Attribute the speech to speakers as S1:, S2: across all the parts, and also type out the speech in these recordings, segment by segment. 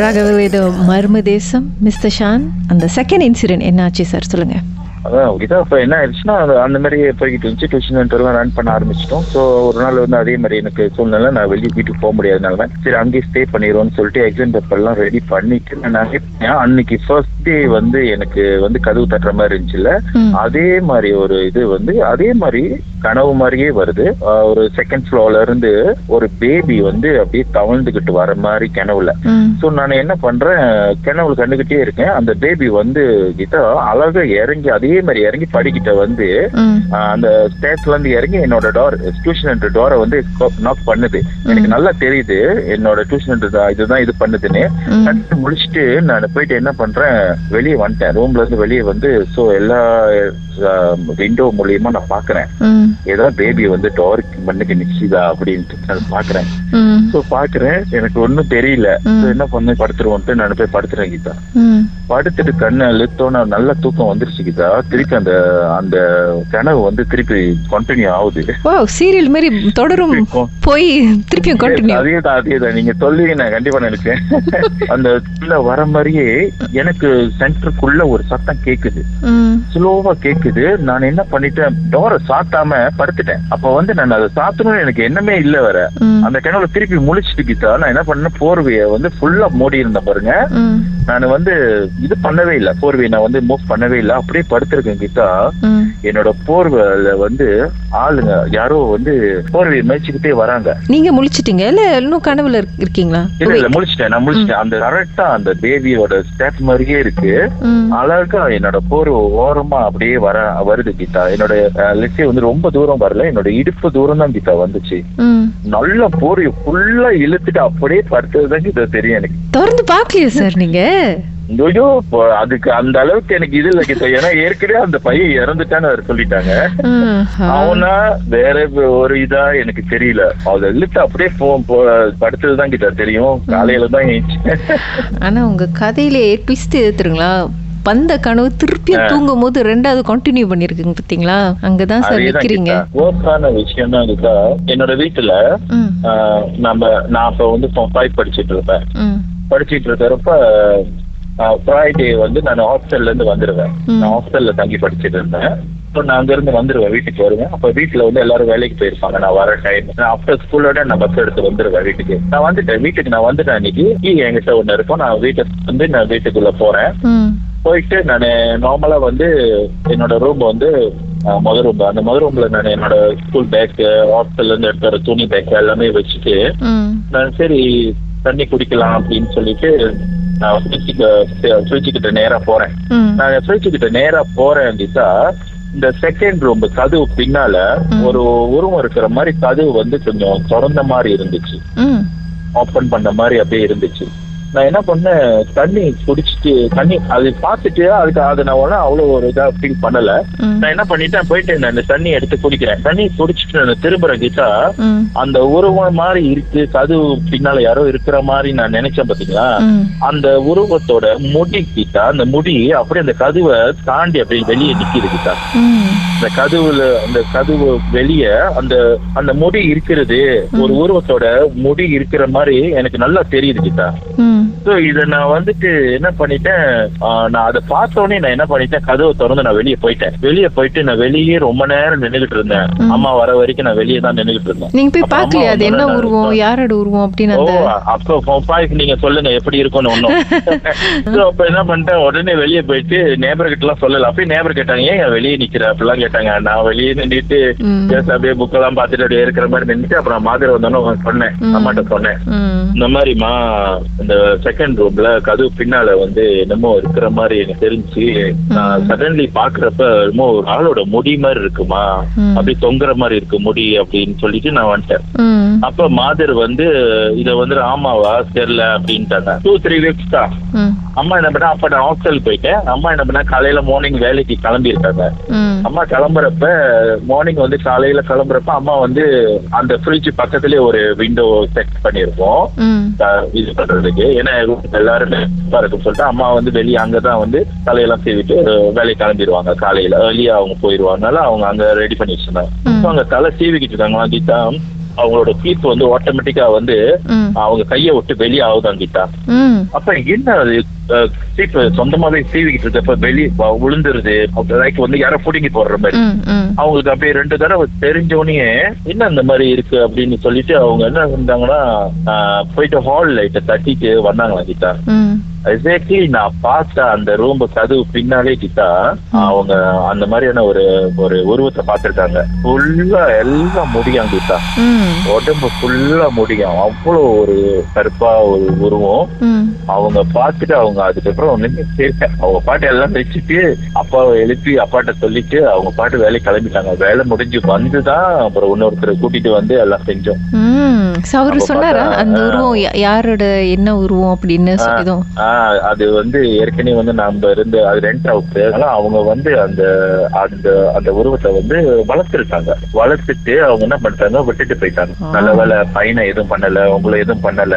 S1: ராகவல் இது Marma Desam mister Shawn. அந்த second incident என்னாச்சு சார் சொல்லுங்க.
S2: அதான் இதான் இப்போ என்ன ஆயிடுச்சுன்னா அந்த மாதிரி போய்கிட்டு இருந்துச்சு. டியூஷன் சென்டர்லாம் ரன் பண்ண ஆரம்பிச்சிட்டோம். ஸோ ஒரு நாள் வந்து அதே மாதிரி எனக்கு சூழ்நிலை நான் வெளியே வீட்டுக்கு போக முடியாதனால சரி அங்கேயே ஸ்டே பண்ணிடுவோம்னு சொல்லிட்டு எக்ஸாம் பேப்பர்லாம் ரெடி பண்ணிட்டு நான் அன்னைக்கு ஃபர்ஸ்ட் டே வந்து எனக்கு வந்து கதவு தட்டுற மாதிரி இருந்துச்சுல்ல. அதே மாதிரி ஒரு இது வந்து அதே மாதிரி கனவு மாதிரியே வருது. ஒரு செகண்ட் ஃப்ளோர்ல இருந்து ஒரு பேபி வந்து அப்படியே தவழ்ந்துகிட்டு வர மாதிரி கனவுல.
S1: ம்.
S2: ஸோ நான் என்ன பண்றேன் கனவுல கண்டுகிட்டே இருக்கேன். அந்த பேபி வந்து கிட்ட அழகா இறங்கி அதே மாதிரி இறங்கி படிக்கிட்ட வந்து அந்த ஸ்டேட்ஸ்ல இருந்து இறங்கி என்னோட டோர் டியூஷன் என்ற டோரை வந்து நாக் பண்ணுது. எனக்கு நல்லா தெரியுது என்னோட டியூஷன் இதுதான் இது பண்ணுதுன்னு. முடிச்சுட்டு நான் போயிட்டு என்ன பண்றேன் வெளியே வந்துட்டேன். ரூம்ல இருந்து வெளியே வந்து ஸோ எல்லா விண்டோ மூலியமா நான் பாக்குறேன்.
S1: ம்.
S2: ஏதோ பேபி வந்து டோருக்கு மண்ணுக்கு நிச்சுதா அப்படின்ட்டு நான் பாக்குறேன். ஸோ பாக்குறேன். எனக்கு ஒன்றும் தெரியல. என்ன பண்ண படுத்துருவோன்ட்டு நான் போய் படுத்துறேன் கீதா. படுத்துட்டு கண்ணை அழுத்தோன்னு நல்ல தூக்கம் வந்துருச்சு கீதா. திருப்பி அந்த அந்த கனவு வந்து திருப்பி கண்டினியூ ஆகுது.
S1: ஓ சீரியல் மாதிரி தொடரும் போய் திருப்பியும் கண்டினியூ
S2: அதேதான் அதேதான் நீங்க சொல்லுவீங்க நான் கண்டிப்பா நினைச்சேன் அந்த உள்ள வர மாதிரியே எனக்கு சென்டருக்குள்ள ஒரு சத்தம் கேக்குது. ஸ்லோவா கேக்குது. நான் என்ன பண்ணிட்டேன்? டோரை சாத்தாம படுத்துட்டேன். அப்ப வந்து நான் அதை சாத்தணும்னு எனக்கு எண்ணமே இல்ல வர
S1: ம்.
S2: அந்த கிணவுல திருப்பி முழிச்சிட்டு கீதா நான் என்ன பண்ணேன்? போர்வைய வந்து ஃபுல்லா மூடி இருந்தேன் பாருங்க. நான் வந்து இது பண்ணவே இல்ல. போர்வையை நான் வந்து மூவ் பண்ணவே இல்ல. அப்படியே படுத்திருக்கேன் கீதா.
S1: ம்.
S2: என்னோட போர்வையில வந்து ஆளுங்க யாரோ வந்து போர்வையை மேய்ச்சிக்கிட்டே வராங்க.
S1: நீங்க முழிச்சிட்டீங்க? இல்ல இன்னும் கனவுல இருக்- இருக்கீங்களா?
S2: இல்ல இல்ல முடிச்சிட்டேன் நான் முடிச்சிட்டேன் அந்த கரெக்டா அந்த பேபியோட ஸ்டேப் மாதிரியே இருக்கு. அழகா என்னோட போர்வை ஓரமா அப்படியே வர வருது கீதா. என்னோட லெஸ்ஸே வந்து ரொம்ப தூரம் வரல. என்னோட இடுப்பு தூரம் தான் கீதா வந்துச்சு. நல்ல போர்வை ஃபுல்லா இழுத்துட்டு அப்படியே படுத்ததுதான் கீதா தெரியும் எனக்கு.
S1: திறந்து பாக்கலையா சார் நீங்க?
S2: ஐயோ அதுக்கு அந்த அளவுக்கு எனக்கு இது இல்ல ஏன்னா ஏற்கனவே அந்த பையன் இறந்துட்டான்னு அவர் சொல்லிட்டாங்க. அவனா வேற ஒரு இதா எனக்கு தெரியல. அதை இழுத்து அப்படியே போ போ- படுத்ததுதான் கிட்ட தெரியும். காலையில தான்
S1: ஆனா உங்க கதையிலே ட்விஸ்ட் எடுத்துருங்களா வந்த கனவு திருப்பியும் தூங்கும் போது ரெண்டாவது கண்டினியூ பண்ணிருக்குங்க பாத்தீங்களா அங்கதான் சார் நிக்கிறீங்க.
S2: விஷயம் தான் கீதா. என்னோட வீட்டுல நம்ம நான் அப்ப வந்து ஃபைவ் படிச்சிட்டு இருப்பேன். படிச்சிட்டு இருக்கிறப்ப ஃப்ரைடே வந்து நான் ஹாஸ்டல்ல இருந்து வந்துருவேன். நான் ஹாஸ்டல்ல தங்கி படிச்சிட்டு இருந்தேன். ஸோ நான் அங்க இருந்து வந்துருவேன் வீட்டுக்கு வருவேன். அப்ப வீட்டுல வந்து எல்லாரும் வேலைக்கு போயிருப்பாங்க. நான் வர டைம் நான் ஆஃப்டர் ஸ்கூலோட நான் பஸ் எடுத்து வந்துருவேன் வீட்டுக்கு. நான் வந்துட்டேன் வீட்டுக்கு நான் வந்துட்டேன் அன்னைக்கு. கீ என்கிட்ட ஒண்ணு இருக்கும். நான் வீட்டுக்கு வந்து நான் வீட்டுக்குள்ள போறேன். போயிட்டு நான் நார்மலா வந்து என்னோட ரூம் வந்து முத ரூம் அந்த முத ரூம்ல நான் என்னோட ஸ்கூல் பேக் ஹாஸ்டல்ல இருந்து எடுத்து வர துணி பேக் எல்லாமே வச்சுட்டு. நான் சரி தண்ணி குடிக்கலாம் அப்படின்னு சொல்லிட்டு நான் ஃப்ரிட்ஜு கிட்ட நேரா போறேன். நான் ஃப்ரிட்ஜு கிட்ட நேரா போறேன் கீதா இந்த செகண்ட் ரூம் கதவு பின்னால. ஒரு உருவம் இருக்கிற மாதிரி கதவு வந்து கொஞ்சம் திறந்த மாதிரி இருந்துச்சு
S1: ம்.
S2: ஓப்பன் பண்ண மாதிரி அப்படியே இருந்துச்சு நான் என்ன பண்ணேன் தண்ணி குடிச்சிட்டு தண்ணி அது பார்த்துட்டு அதுக்கு அதை நான் உடனே அவ்வளோ ஒரு இதா ஃபீல் பண்ணல. நான் என்ன பண்ணிட்டேன் போயிட்டு நான் தண்ணி எடுத்து குடிக்கிறேன் தண்ணி குடிச்சிட்டு நான் திரும்புறேன் கீதா. அந்த உருவம் மாதிரி இருக்கு கதவு பின்னால யாரோ இருக்கிற மாதிரி நான் நினைச்சேன் பாத்தீங்களா. அந்த உருவத்தோட முடி கிட்டா அந்த முடி அப்படியே அந்த கதவை தாண்டி அப்படியே வெளியே நிக்குது கிட்டா
S1: ம்.
S2: அந்த கதவுல அந்த கதவு வெளிய அந்த அந்த முடி இருக்கிறது ஒரு உருவத்தோட முடி இருக்கிற மாதிரி எனக்கு நல்லா தெரியுது கிட்டா
S1: ம்.
S2: சோ இத நான் வந்துட்டு என்ன பண்ணிட்டேன்? நான் அதை பார்த்த உடனே நான் என்ன பண்ணிட்டேன்? கதவை திறந்து நான் வெளியே போயிட்டேன். வெளியே போயிட்டு நான் வெளியே ரொம்ப நேரம் நின்னுகிட்டு இருந்தேன். அம்மா வர வரைக்கும் நான் வெளியே தான் நின்னுகிட்டு இருந்தேன்.
S1: நீங்க போய் பாக்கலையா அது என்ன உருவம் யாரோட உருவம் அப்படின்னு
S2: அப்ப பாய்க்கு நீங்க சொல்லுங்க எப்படி இருக்கும்னு ஒண்ணும். So, அப்ப என்ன பண்ணிட்டேன்? உடனே வெளியே போயிட்டு நேபர் கிட்ட எல்லாம் சொல்லல. அப்படியே நேபர் கேட்டாங்க ஏன் வெளியே நிக்கிற? அப்படிலாம் கேட்டாங்க. நான் வெளியே நின்றுட்டு அப்படியே புக்கெல்லாம் பார்த்துட்டு அப்படியே இருக்கிற மாதிரி நின்றுட்டு அப்புறம் மாதிரி வந்தோன்னு சொன்னேன். அம்மாட்ட சொன்னேன். இந்த மாதிரிமா இந்த செகண்ட் ரூம்ல கதவு பின்னால வந்து என்னமோ இருக்கிற மாதிரி எனக்கு தெரிஞ்சு நான் சடன்லி பாக்குறப்ப என்னமோ ஒரு ஆளோட முடி மாதிரி இருக்குமா. அப்படி தொங்குற மாதிரி இருக்கு முடி அப்படின்னு சொல்லிட்டு நான் வந்துட்டேன். அப்ப மாதர் வந்து இத வந்து ஆமாவா தெரியல அப்படின்ட்டாங்க டூ த்ரீ வீக்ஸ் தான். அம்மா என்ன பண்ணா அப்ப நான் ஹாஸ்டல் போயிட்டேன் அம்மா என்ன பண்ணா காலையில மார்னிங் வேலைக்கு கிளம்பி இருக்காங்க. அம்மா கிளம்புறப்ப மார்னிங் வந்து காலையில கிளம்புறப்ப அம்மா வந்து அந்த ஃப்ரிட்ஜ் பக்கத்துலயே ஒரு விண்டோ செட் பண்ணியிருக்கோம்
S1: ம்.
S2: அஹ் இது பண்றதுக்கு ஏன்னா எல்லாரும் இருக்குன்னு சொல்லிட்டு அம்மா வந்து வெளியே அங்கதான் வந்து தலையெல்லாம் செய்துட்டு வேலைக்கு கிளம்பிடுவாங்க. காலையில ஏர்லியா அவங்க போயிருவாங்கனால அவங்க அங்க ரெடி பண்ணி வச்சிருந்தாங்க. அங்க தலை சீவிக்கிட்டு இருக்காங்க கீதா. அவங்களோட ஸ்லீப் வந்து ஆட்டோமேட்டிக்கா வந்து அவங்க கையை விட்டு வெளியே ஆகுதான் கீதா அப்ப என்ன அது ஸ்லீப் சொந்தமாவே சீவிக்கிட்டு இருக்கப்ப வெளியே விழுந்துருது லைக் வந்து யாரோ புடுங்கி போடுற மாதிரி. அவங்களுக்கு அப்படியே ரெண்டு தடவை தெரிஞ்சோடனே என்ன இந்த மாதிரி இருக்கு? அப்படின்னு சொல்லிட்டு அவங்க என்ன செஞ்சாங்கன்னா ஆஹ், போயிட்டு ஹால் லைட்டை தட்டிட்டு வந்தாங்களா கீதா எக்ஸாக்ட்லி நான் பார்த்த அந்த ரூம் கதவு பின்னாலே கிட்டா அவங்க அந்த மாதிரியான ஒரு ஒரு உருவத்தை பார்த்திருக்காங்க. ஃபுல்லா எல்லாம் முடியும் கிட்டா. உடம்பு ஃபுல்லா முடியும். அவ்வளோ ஒரு கருப்பா ஒரு உருவம். அவங்க பார்த்துட்டு அவங்க அதுக்கப்புறம் ஒண்ணுமே கேட்க அவங்க பாட்டு எல்லாம் வச்சுட்டு அப்பாவை எழுப்பி அப்பாட்ட சொல்லிட்டு அவங்க பாட்டு வேலை கிளம்பிட்டாங்க. வேலை முடிஞ்சு வந்துதான் அப்புறம் இன்னொருத்தரை கூட்டிட்டு வந்து எல்லாம் செஞ்சோம்.
S1: அவரு சொன்னாரா? அந்த உருவம் யாரோட என்ன உருவம் அப்படின்னு
S2: ஆஹ் அது வந்து ஏற்கனவே வந்து நம்ம இருந்து அது ரெண்ட் அவுட் ஆனா அவங்க வந்து அந்த அந்த அந்த உருவத்தை வந்து வளர்த்துருக்காங்க வளர்த்துட்டு அவங்க என்ன பண்ணிட்டாங்க? விட்டுட்டு போயிட்டாங்க. நல்ல வேலை பையனை எதுவும் பண்ணல உங்களை எதுவும் பண்ணல.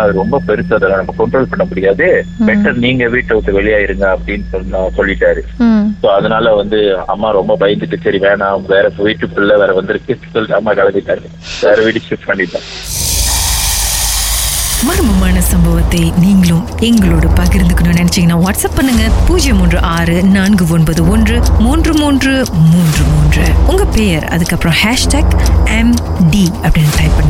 S2: அது ரொம்ப பெருசு. அதெல்லாம் நம்ம கண்ட்ரோல் பண்ண முடியாது. பெட்டர் நீங்க வீட்டை விட்டு வெளியாயிருங்க அப்படின்னு சொன்னா சொல்லிட்டாரு. ஸோ அதனால வந்து அம்மா ரொம்ப பயந்துட்டு சரி வேணாம். வேற வீட்டுக்குள்ள வேற வந்திருக்கு. சொல்லிட்டு அம்மா கிளம்பிட்டாரு. வேற வீடு ஷிஃப்ட் பண்ணிட்டாங்க.
S3: மர்மமான சம்பவத்தை நீங்களும் எங்களோடு பகிர்ந்துக்கணும்னு நினைச்சீங்கன்னா வாட்ஸ்அப் பண்ணுங்க. பூஜ்ஜியம் மூன்று ஆறு நான்கு ஒன்பது ஒன்று மூன்று மூன்று மூன்று மூன்று. உங்க பெயர் அதுக்கப்புறம் ஹேஷ்டாக் எம் டி அப்படின்னு டைப் பண்ணுங்க.